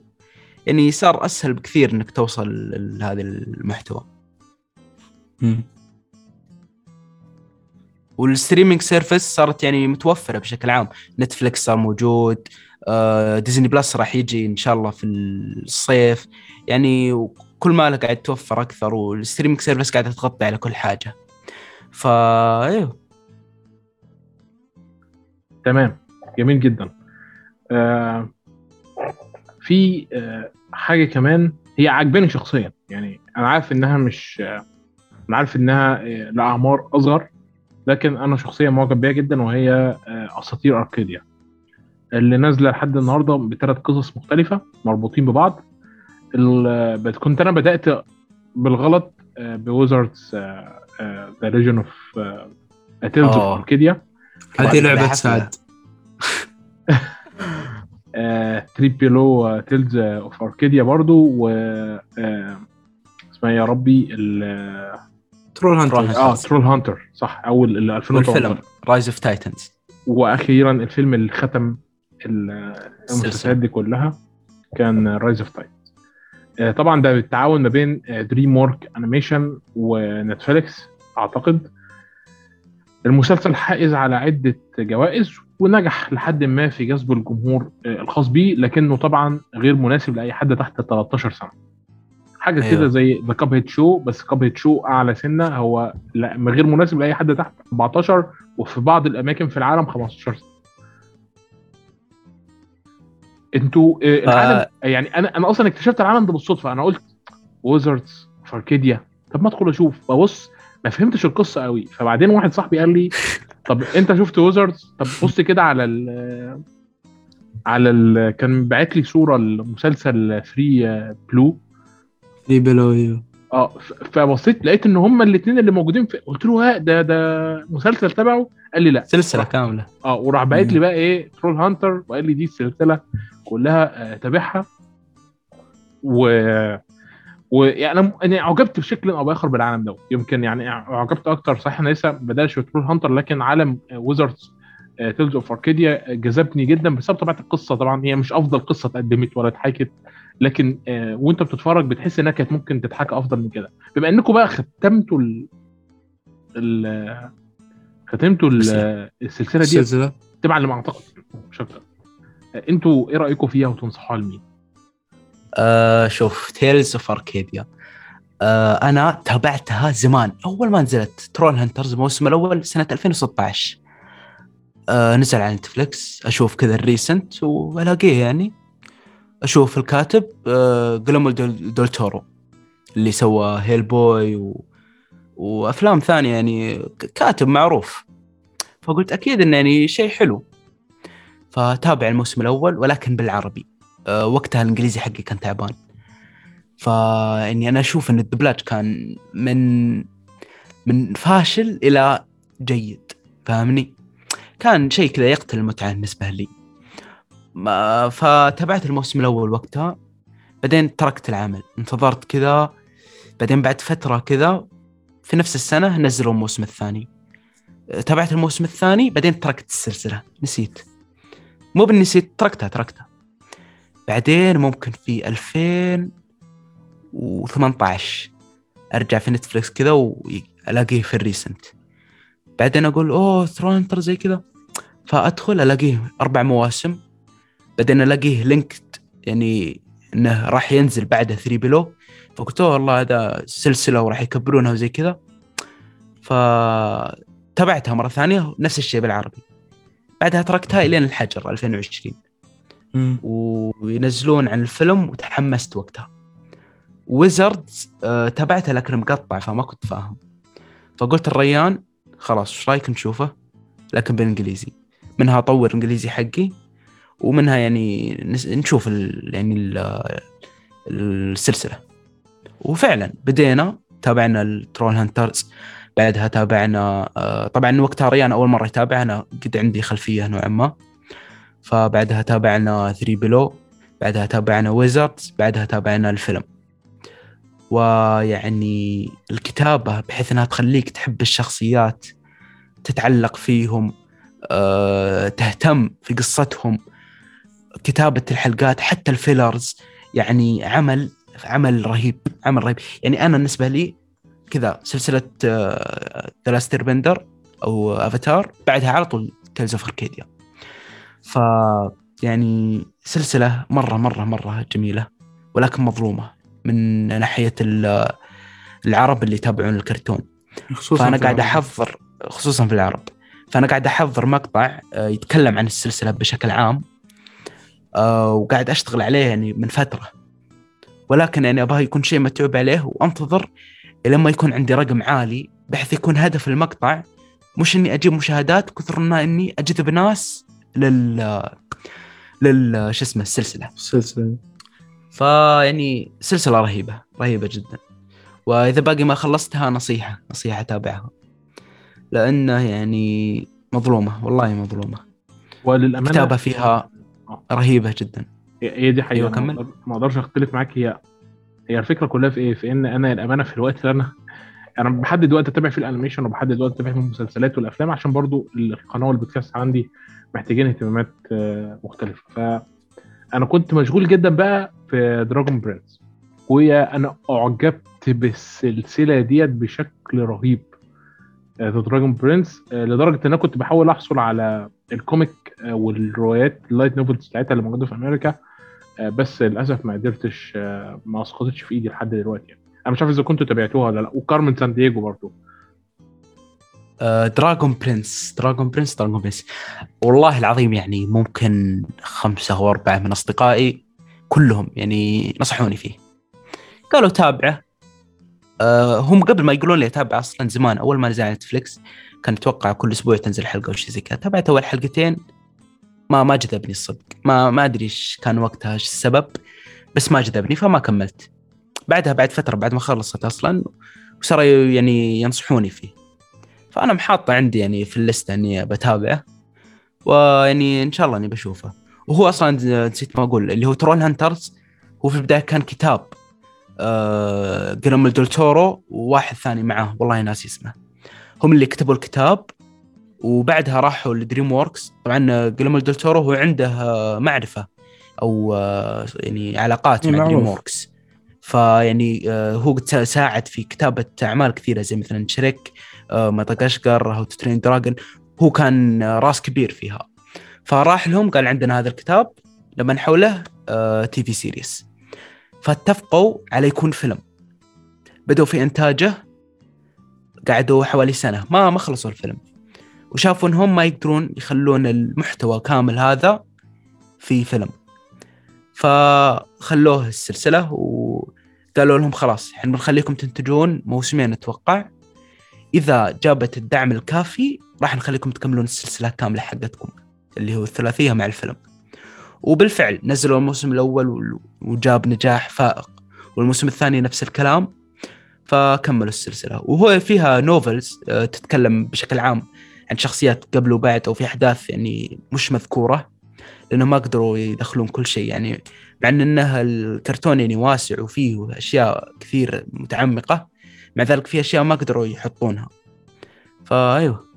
يعني صار أسهل بكثير إنك توصل لهذا المحتوى. وال streaming service صارت يعني متوفرة بشكل عام. نتفلكس صار موجود آه، Disney Plus راح يجي إن شاء الله في الصيف. يعني كل ما قاعد توفر أكثر وال streaming service قاعدة تغطي على كل حاجة. فا أيوه تمام. جميل جدا. آه في آه حاجة كمان هي عجباني شخصيا. يعني أنا عارف إنها مش آه أنا عارف إنها آه لأعمار أصغر. لكن أنا شخصيا معجب بيها جدا وهي آه، أساطير أركيديا اللي نازلة لحد النهارده بثلاث قصص مختلفة مربوطين ببعض بس كنت أنا بدأت بالغلط بويزردز ذا ريجن اوف تيلز اوف آه. أركيديا هذه لعبة. سعد تريبيلو تيلز اوف اركيديا برضو و آه، اسمها إيه يا ربي ال- Trollhunter آه. Trollhunter صح أول ال 2018 والفيلم Rise of Titans وأخيرا الفيلم اللي ختم ال- المسلسلات دي كلها كان Rise of Titans طبعا ده بالتعاون ما بين DreamWorks Animation ونتفليكس أعتقد. المسلسل حائز على عدة جوائز ونجح لحد ما في جذب الجمهور آه، الخاص بيه لكنه طبعا غير مناسب لأي حد تحت 13 سنة. حاجة أيوة. كده زي The Cuphead Show بس Cuphead Show أعلى سنة. هو لا غير مناسب لأي حد تحت. 14 وفي بعض الأماكن في العالم 15 سنة. أنتوا آه، العالم يعني أنا أنا أصلا اكتشفت العالم ده بالصدفة. أنا قلت Wizards of Arcadia طب ما أدخل أشوف. ببص ما فهمتش القصة قوي فبعدين واحد صاحبي قال لي طب أنت شفت Wizards طب بص كده على ال على ال كان باعت لي صورة المسلسل فري بلو في بلو آه فبصيت لقيت إن هما الاثنين اللي موجودين في قلت له ها ده ده مسلسل تبعه؟ قال لي لا. سلسلة كاملة. آه وراح باعت لي. بقى إيه ترول هانتر وقال لي دي السلسلة كلها آه تابعها. و ويعني أنا أنا أعجبت بشكل أو بآخر بالعالم ده. يمكن يعني أعجبت أكتر صحيح أنا لسه ما بدأش في ترول هانتر لكن عالم ويزردز Tales of Arcadia جذبني جدا بسبب طبيعة القصة طبعا. هي مش أفضل قصة اتقدمت ولا اتحكت. لكن آه، وانت بتتفرج بتحس انها كانت ممكن تتحكى افضل من كده. بما انكم بقى ختمتوا ال ال ختمتوا. السلسلة دي السلسلة؟ تبع اللي ما أعتقد. مش أكتر. آه، أنتوا إيه رأيكم فيها وتنصحوها لمين؟ آه شوف Tales of Arcadia آه أنا تابعتها زمان. أول ما نزلت Trollhunters الموسم الأول سنة 2016 آه نزل على نتفلكس أشوف كذا ال recent وألاقيه يعني. أشوف الكاتب آه جييرمو ديل, ديل تورو اللي سوى Hellboy و... وأفلام ثانية يعني كاتب معروف. فقلت أكيد إنه يعني شيء حلو. فتابع الموسم الأول ولكن بالعربي. آه، وقتها الإنجليزي حقي كان تعبان. فإني أنا أشوف إن الدبلاج كان من من فاشل إلى جيد. فاهمني؟ كان شيء كذا يقتل المتعة بالنسبة لي. ما فتابعت الموسم الأول وقتها. بعدين تركت العمل. انتظرت كذا. بعدين بعد فترة كذا في نفس السنة نزلوا الموسم الثاني. تابعت الموسم الثاني بعدين تركت السلسلة. نسيت. مو بالنسيت تركتها تركتها. بعدين ممكن في 2018 أرجع في نتفلكس كذا وألاقيه في ال recent. بعدين أقول أوه ترول زي كذا. فأدخل ألاقيه أربع مواسم. بعدين الاقيه linked يعني إنه راح ينزل بعده 3 Below فقلت والله هذا سلسلة وراح يكبرونها وزي كذا. فتابعتها مرة ثانية نفس الشيء بالعربي. بعدها تركتها إلين الحجر 2020 مم. وينزلون عن الفيلم وتحمست وقتها. Wizards آه تابعته لكن مقطع فما كنت فاهم. فقلت الريان خلاص إيش رأيك نشوفه؟ لكن بالإنجليزي. منها أطور إنجليزي حقي. ومنها يعني نشوف ال يعني ال السلسلة. وفعلا بدينا تابعنا ال Trollhunters بعدها تابعنا آه، طبعا وقتها ريان أول مرة يتابع أنا قد عندي خلفية نوعا ما. فبعدها تابعنا 3 Below بعدها تابعنا Wizards بعدها تابعنا الفيلم. ويعني الكتابة بحيث إنها تخليك تحب الشخصيات تتعلق فيهم أه، تهتم في قصتهم كتابة الحلقات حتى ال fillers يعني عمل عمل رهيب عمل رهيب. يعني أنا بالنسبة لي كذا سلسلة The Last Airbender أو افاتار بعدها على طول Tales of Arcadia ف يعني سلسلة مرة مرة مرة جميلة ولكن مظلومة من ناحية ال- العرب اللي يتابعون الكرتون. خصوصا فأنا في قاعد. أحضر خصوصا في العرب. فأنا قاعد أحضر مقطع آه، يتكلم عن السلسلة بشكل عام. آه، وقاعد أشتغل عليه يعني من فترة. ولكن يعني أبغى يكون شيء متعوب عليه وأنتظر لما يكون عندي رقم عالي بحيث يكون هدف المقطع مش إني أجيب مشاهدات كثر ما إني أجذب ناس لل لل شو اسمه السلسلة. السلسلة. فيعني سلسلة رهيبة رهيبة جدا. وإذا باقي ما خلصتها نصيحة نصيحة تابعها لأنه يعني مظلومة والله مظلومة. وللأمانة كتابة فيها. رهيبة جدا. هي دي حقيقة. أيوة، كمل. ما أقدرش أختلف معاك. هي هي الفكرة كلها في إيه؟ في إن أنا الأمانة في الوقت اللي أنا أنا بحدد وقت أتابع فيه ال animation وبحدد وقت أتابع فيه المسلسلات والأفلام عشان برضو القناة والبودكاست عندي محتاجين اهتمامات آه، مختلفة. فانا كنت مشغول جدا بقى في Dragon Prince وأنا أعجبت بالسلسلة ديت بشكل رهيب. The Dragon Prince لدرجة إن أنا كنت بحاول أحصل على ال comic آه، والروايات ال light novels بتاعتها اللي موجودة في أمريكا آه، بس للأسف ما قدرتش آه، ما اسقطتش في إيدي لحد دلوقتي يعني. أنا مش عارف إذا كنتوا تابعتوها ولا لأ وكارمن سان دييجو برضو. Dragon Prince Dragon Prince Dragon Prince والله العظيم يعني ممكن خمسة أو أربعة من أصدقائي كلهم يعني نصحوني فيه. قالوا تابعه. هم قبل ما يقولون لي أتابع أصلا زمان أول ما نزل على نتفلكس كان أتوقع كل أسبوع تنزل حلقة أو زي كذا. تابعت أول حلقتين ما ما جذبني الصدق. ما ما أدري إيش كان وقتها إيش السبب بس ما جذبني فما كملت. بعدها بعد فترة بعد ما خلصت أصلا وصاروا يعني ينصحوني فيه. فأنا محطه عندي يعني في الليسته إني بتابعه ويعني إن شاء الله إني بشوفه. وهو أصلا نسيت ما أقول اللي هو Trollhunters هو في البداية كان كتاب. آه غييرمو ديل تورو وواحد ثاني معاه والله ناسي اسمه. هم اللي كتبوا الكتاب وبعدها راحوا لدريم ووركس. طبعا غييرمو ديل تورو هو عنده معرفة أو آه، يعني علاقات إيه، مع معروف. دريم ووركس. فيعني آه، هو ساعد في كتابة أعمال كثيرة زي مثلا شريك آه، مدغشقر How to Train Dragon. هو كان راس كبير فيها. فراح لهم قال عندنا هذا الكتاب لما حوله TV series. فاتفقوا على يكون فيلم. بدأوا في إنتاجه قعدوا حوالي سنة. ما ما خلصوا الفيلم. وشافوا إنهم ما يقدرون يخلون المحتوى كامل هذا في فيلم. فخلوه السلسلة وقالوا لهم خلاص إحنا بنخليكم تنتجون موسمين أتوقع. إذا جابت الدعم الكافي راح نخليكم تكملون السلسلة كاملة حقتكم اللي هو الثلاثية مع الفيلم. وبالفعل نزلوا الموسم الأول وال- وجاب نجاح فائق. والموسم الثاني نفس الكلام. فكملوا السلسلة. وهو فيها novels آه، تتكلم بشكل عام عن شخصيات قبل وبعد أو في أحداث يعني مش مذكورة لأنه ما قدروا يدخلون كل شيء. يعني مع أن إنه الكرتون يعني واسع وفيه أشياء كثير متعمقة مع ذلك في أشياء ما قدروا يحطونها. فأيوه.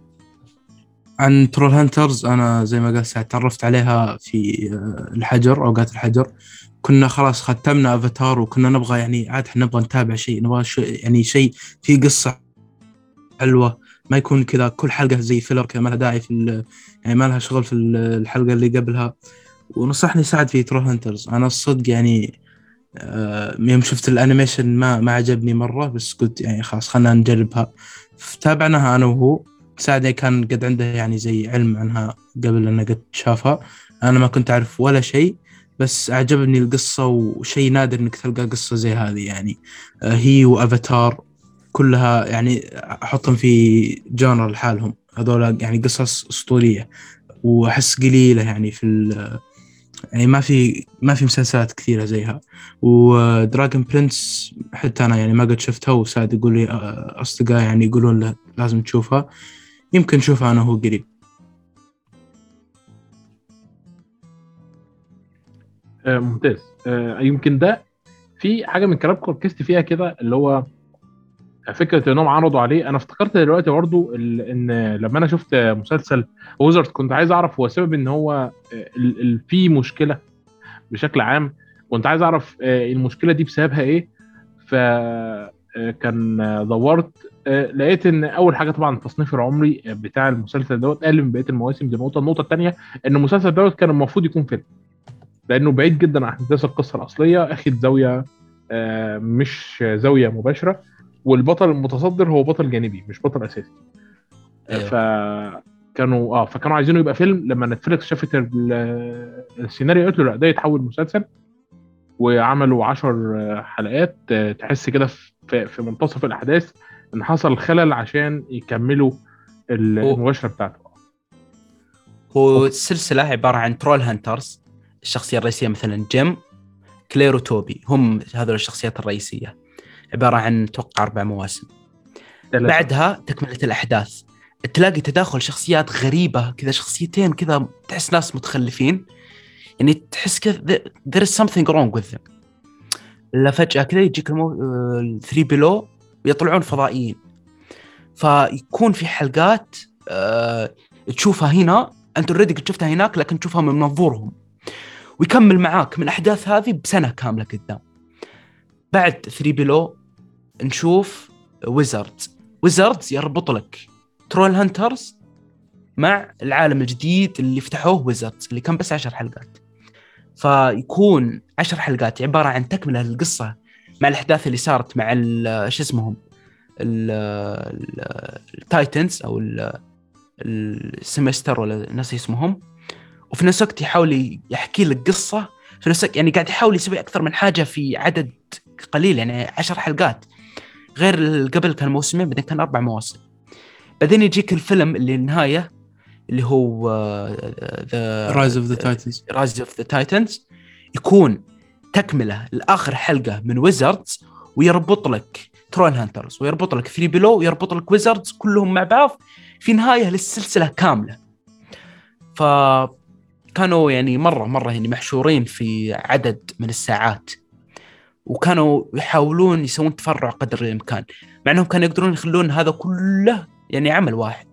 عن Trollhunters أنا زي ما سعد تعرفت عليها في آه، الحجر أوقات الحجر. كنا خلاص ختمنا افاتار وكنا نبغى يعني عاد إحنا نبغى نتابع شيء نبغى show يعني شيء فيه قصة حلوة. ما يكون كذا كل حلقة زي filler كذا ما لها داعي في يعني ما لها شغل في ال- الحلقة اللي قبلها. ونصحني سعد في Trollhunters أنا الصدق يعني آه، يوم شفت ال animation ما ما عجبني مرة بس قلت يعني خلاص خلينا نجربها. فتابعناها أنا وهو. سعد كان قد عنده يعني زي علم عنها قبل أنه قد شافها. أنا ما كنت أعرف ولا شيء بس أعجبني القصة وشيء نادر إنك تلقى قصة زي هذه يعني. آه، هي وأفاتار كلها يعني أحطهم في جانر لحالهم. هذول يعني قصص أسطورية وأحس قليلة يعني في يعني ما في ما في مسلسلات كثيرة زيها. ودراجون برنس حتى أنا يعني ما قد شفتها وسعد يقول لي آه، اصدقائي يعني يقولون له لازم تشوفها. يمكن نشوفها أنا وهو قريب. آه، ممتاز. آه، يمكن ده في حاجة من كلامكم ركزت فيها كده اللي هو فكرة انهم عرضوا عليه. أنا افتكرت دلوقتي برضو إن لما أنا شفت مسلسل ويزرد كنت عايز أعرف هو سبب إن هو آه، في مشكلة بشكل عام. كنت عايز أعرف المشكلة دي بسببها إيه؟ فكان دورت لقيت إن أول حاجة طبعا التصنيف العمري بتاع المسلسل دوت أقل من بقية المواسم دي نقطه النقطة الثانية إن المسلسل دوت كان المفروض يكون فيلم لأنه بعيد جدا عن أحداث القصة الأصلية. اخد زاوية آه، مش زاوية مباشرة والبطل المتصدر هو بطل جانبي مش بطل أساسي. أيوة. فكانوا آه فكانوا عايزينه يبقى فيلم. لما نتفلكس شافت ال- السيناريو قالت له لا ده يتحول مسلسل. وعملوا عشر حلقات آه، تحس كده في منتصف الأحداث. إن حصل خلل عشان يكملوا المباشرة بتاعته. هو السلسلة عبارة عن Trollhunters الشخصية الرئيسية مثلا جيم كلير وتوبي هم هذول الشخصيات الرئيسية. عبارة عن أتوقع أربع مواسم. ثلاثة. بعدها تكملة الأحداث. تلاقي تداخل شخصيات غريبة كذا شخصيتين كذا تحس ناس متخلفين. يعني تحس كذا there is something wrong with them. لا فجأة كذا يجيك المو... 3 Below ويطلعون فضائيين. فيكون في حلقات آه تشوفها هنا أنت already قد شفتها هناك لكن تشوفها من منظورهم. ويكمل معاك من الاحداث هذه بسنة كاملة قدام. بعد 3 Below نشوف Wizards Wizards يربط لك Trollhunters مع العالم الجديد اللي فتحوه Wizards اللي كان بس عشر حلقات. فيكون عشر حلقات عبارة عن تكملة للقصة مع الأحداث اللي صارت مع ال- شو اسمهم؟ ال- ال- ال Titans أو ال- السمستر ولا ناسي اسمهم. وفي نفس الوقت يحاول يحكي لك قصة في نفس يعني قاعد يحاول يسوي أكثر من حاجة في عدد قليل يعني عشر حلقات. غير قبل كان موسمين بعدين كان أربع مواسم. بعدين يجيك الفيلم اللي النهاية اللي هو the Rise of the Titans Rise of the Titans يكون تكملة لآخر حلقة من Wizards ويربط لك Trollhunters ويربط لك 3Below ويربط لك Wizards كلهم مع بعض في نهاية للسلسلة كاملة. ف كانوا يعني مرة مرة يعني محشورين في عدد من الساعات وكانوا يحاولون يسوون تفرع قدر الإمكان مع إنهم كانوا يقدرون يخلون هذا كله يعني عمل واحد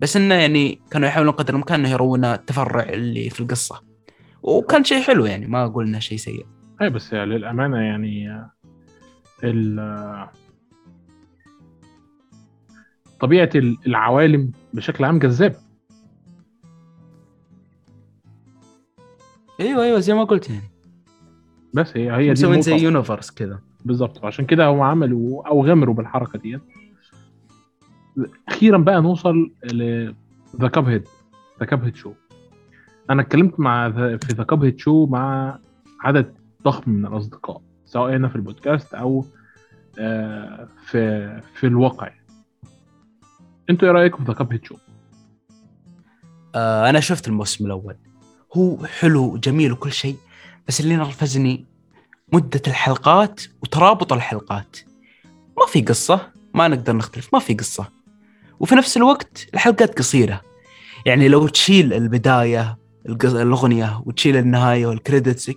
بس إنه يعني كانوا يحاولون قدر الإمكان إنه يروون التفرع اللي في القصة. وكان شيء حلو يعني ما أقول انه شيء سيء. أي بس يعني للأمانة يعني ال طبيعة ال- العوالم بشكل عام جذابه أيوه أيوه زي ما قلت يعني. بس هي هي DC. Universe كذا بالظبط. وعشان كده هم عملوا أو غامروا بالحركة دي أخيرا بقى نوصل ل The Cuphead The Cuphead Show أنا اتكلمت مع في The Cuphead Show مع عدد ضخم من الأصدقاء سواء هنا في البودكاست أو آه، في في الواقع. أنتوا إيه رأيكم في Cup Show؟ آه أنا شفت الموسم الأول. هو حلو وجميل وكل شيء بس اللي نرفزني مدة الحلقات وترابط الحلقات. ما في قصة ما نقدر نختلف ما في قصة. وفي نفس الوقت الحلقات قصيرة. يعني لو تشيل البداية الأغنية وتشيل النهاية وال credits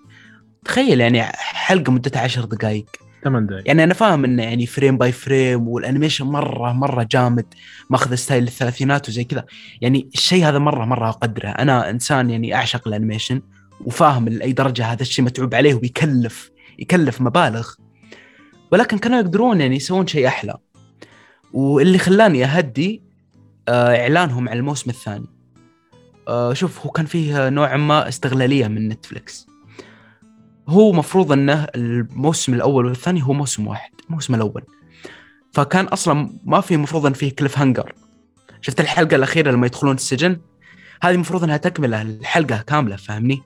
تخيل يعني حلقة مدتها عشر دقائق 8 دقايق. يعني أنا فاهم إنه يعني frame by frame وال animation مرة مرة جامد ماخذ style الثلاثينات وزي كذا. يعني الشيء هذا مرة مرة أقدره. أنا إنسان يعني أعشق ال animation وفاهم لاي درجة هذا الشيء متعوب عليه وبيكلف يكلف مبالغ. ولكن كانوا يقدرون يعني يسوون شيء أحلى. واللي خلاني أهدي آه، إعلانهم على الموسم الثاني. آه، شوف هو كان فيه نوعا ما استغلالية من Netflix هو مفروض إنه الموسم الأول والثاني هو موسم واحد الموسم الأول. فكان أصلا ما في مفروض إن فيه cliffhanger شفت الحلقة الأخيرة لما يدخلون السجن؟ هذه المفروض إنها تكملة الحلقة كاملة فاهمني؟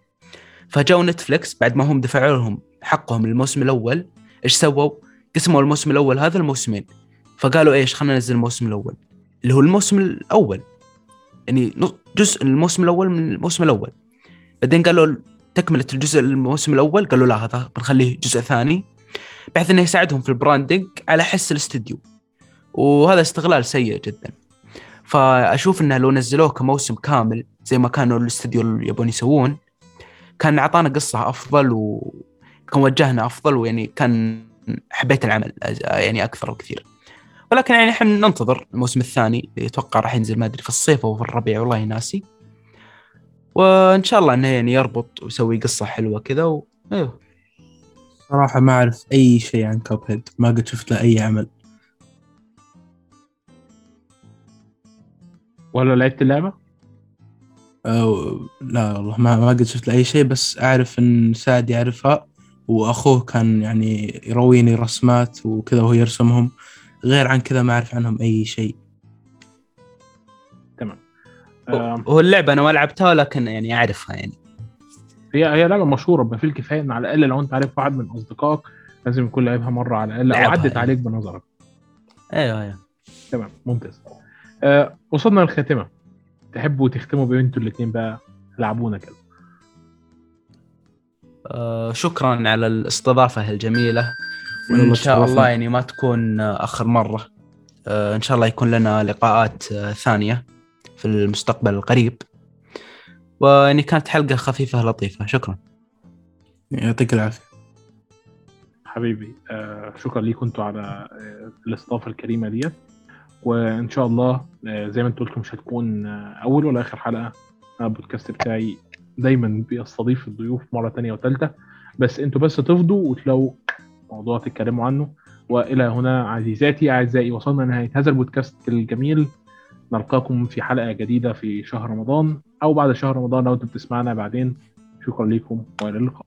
فجاوا Netflix بعد ما هم دفعوا لهم حقهم للموسم الأول إيش سووا؟ قسموا الموسم الأول هذا الموسمين فقالوا إيش خلينا ننزل الموسم الأول. اللي هو الموسم الأول. يعني جزء الموسم الأول من الموسم الأول. بعدين قالوا تكمله الجزء الموسم الأول قالوا لا هذا بنخليه جزء ثاني بحيث إنه يساعدهم في البراندنج على حس الاستديو. وهذا استغلال سيء جدا. فأشوف إنه لو نزلوه كموسم كامل زي ما كانوا الاستديو يبون يسوون كان أعطانا قصة أفضل وكان وجهنا أفضل ويعني كان حبيت العمل يعني أكثر وكثير ولكن يعني إحنا ننتظر الموسم الثاني أتوقع راح ينزل ما أدري في الصيف أو في الربيع والله ناسي. وإن شاء الله إنه يعني يربط ويسوي قصة حلوة كذا و... أيوه. صراحة ما أعرف أي شيء عن كاب هيد ما قد شفت له أي عمل. ولا لعبت اللعبة؟ أو لا والله ما ما قد شفت له أي شيء بس أعرف إن سعد يعرفها وأخوه كان يعني يرويني رسمات وكذا وهو يرسمهم. غير عن كذا ما أعرف عنهم أي شيء. هو اللعبة أنا ما لعبتها لكن يعني أعرفها يعني. هي هي لعبة مشهورة بما فيه الكفايه ان على الأقل لو أنت عارف واحد من أصدقائك لازم يكون لعبها مرة على الأقل أو عدت أيوة. عليك بنظرك. أيوه أيوه. تمام ممتاز. آه وصلنا للخاتمه تحبوا تختموا بين أنتوا الاثنين بقى؟ لعبونا كده. آه شكرا على الاستضافة الجميلة وإن شاء. الله يعني ما تكون آخر مرة. آه إن شاء الله يكون لنا لقاءات آه ثانية. في المستقبل القريب. ويعني كانت حلقة خفيفة لطيفة. شكرا. يعطيك العافية. حبيبي آه شكرا ليكم أنتوا على آه الاستضافة الكريمة ديت. وإن شاء الله آه زي ما أنتوا قلتوا مش هتكون آه أول ولا آخر حلقة. أنا البودكاست بتاعي دايما بيستضيف الضيوف مرة تانية وتالتة. بس أنتوا بس تفضوا وتلاقوا موضوع تتكلموا عنه. وإلى هنا عزيزاتي أعزائي وصلنا لنهاية هذا البودكاست الجميل. نلقاكم في حلقة جديدة في شهر رمضان أو بعد شهر رمضان لو أنتم بتسمعنا بعدين. شكرا لكم وإلى اللقاء.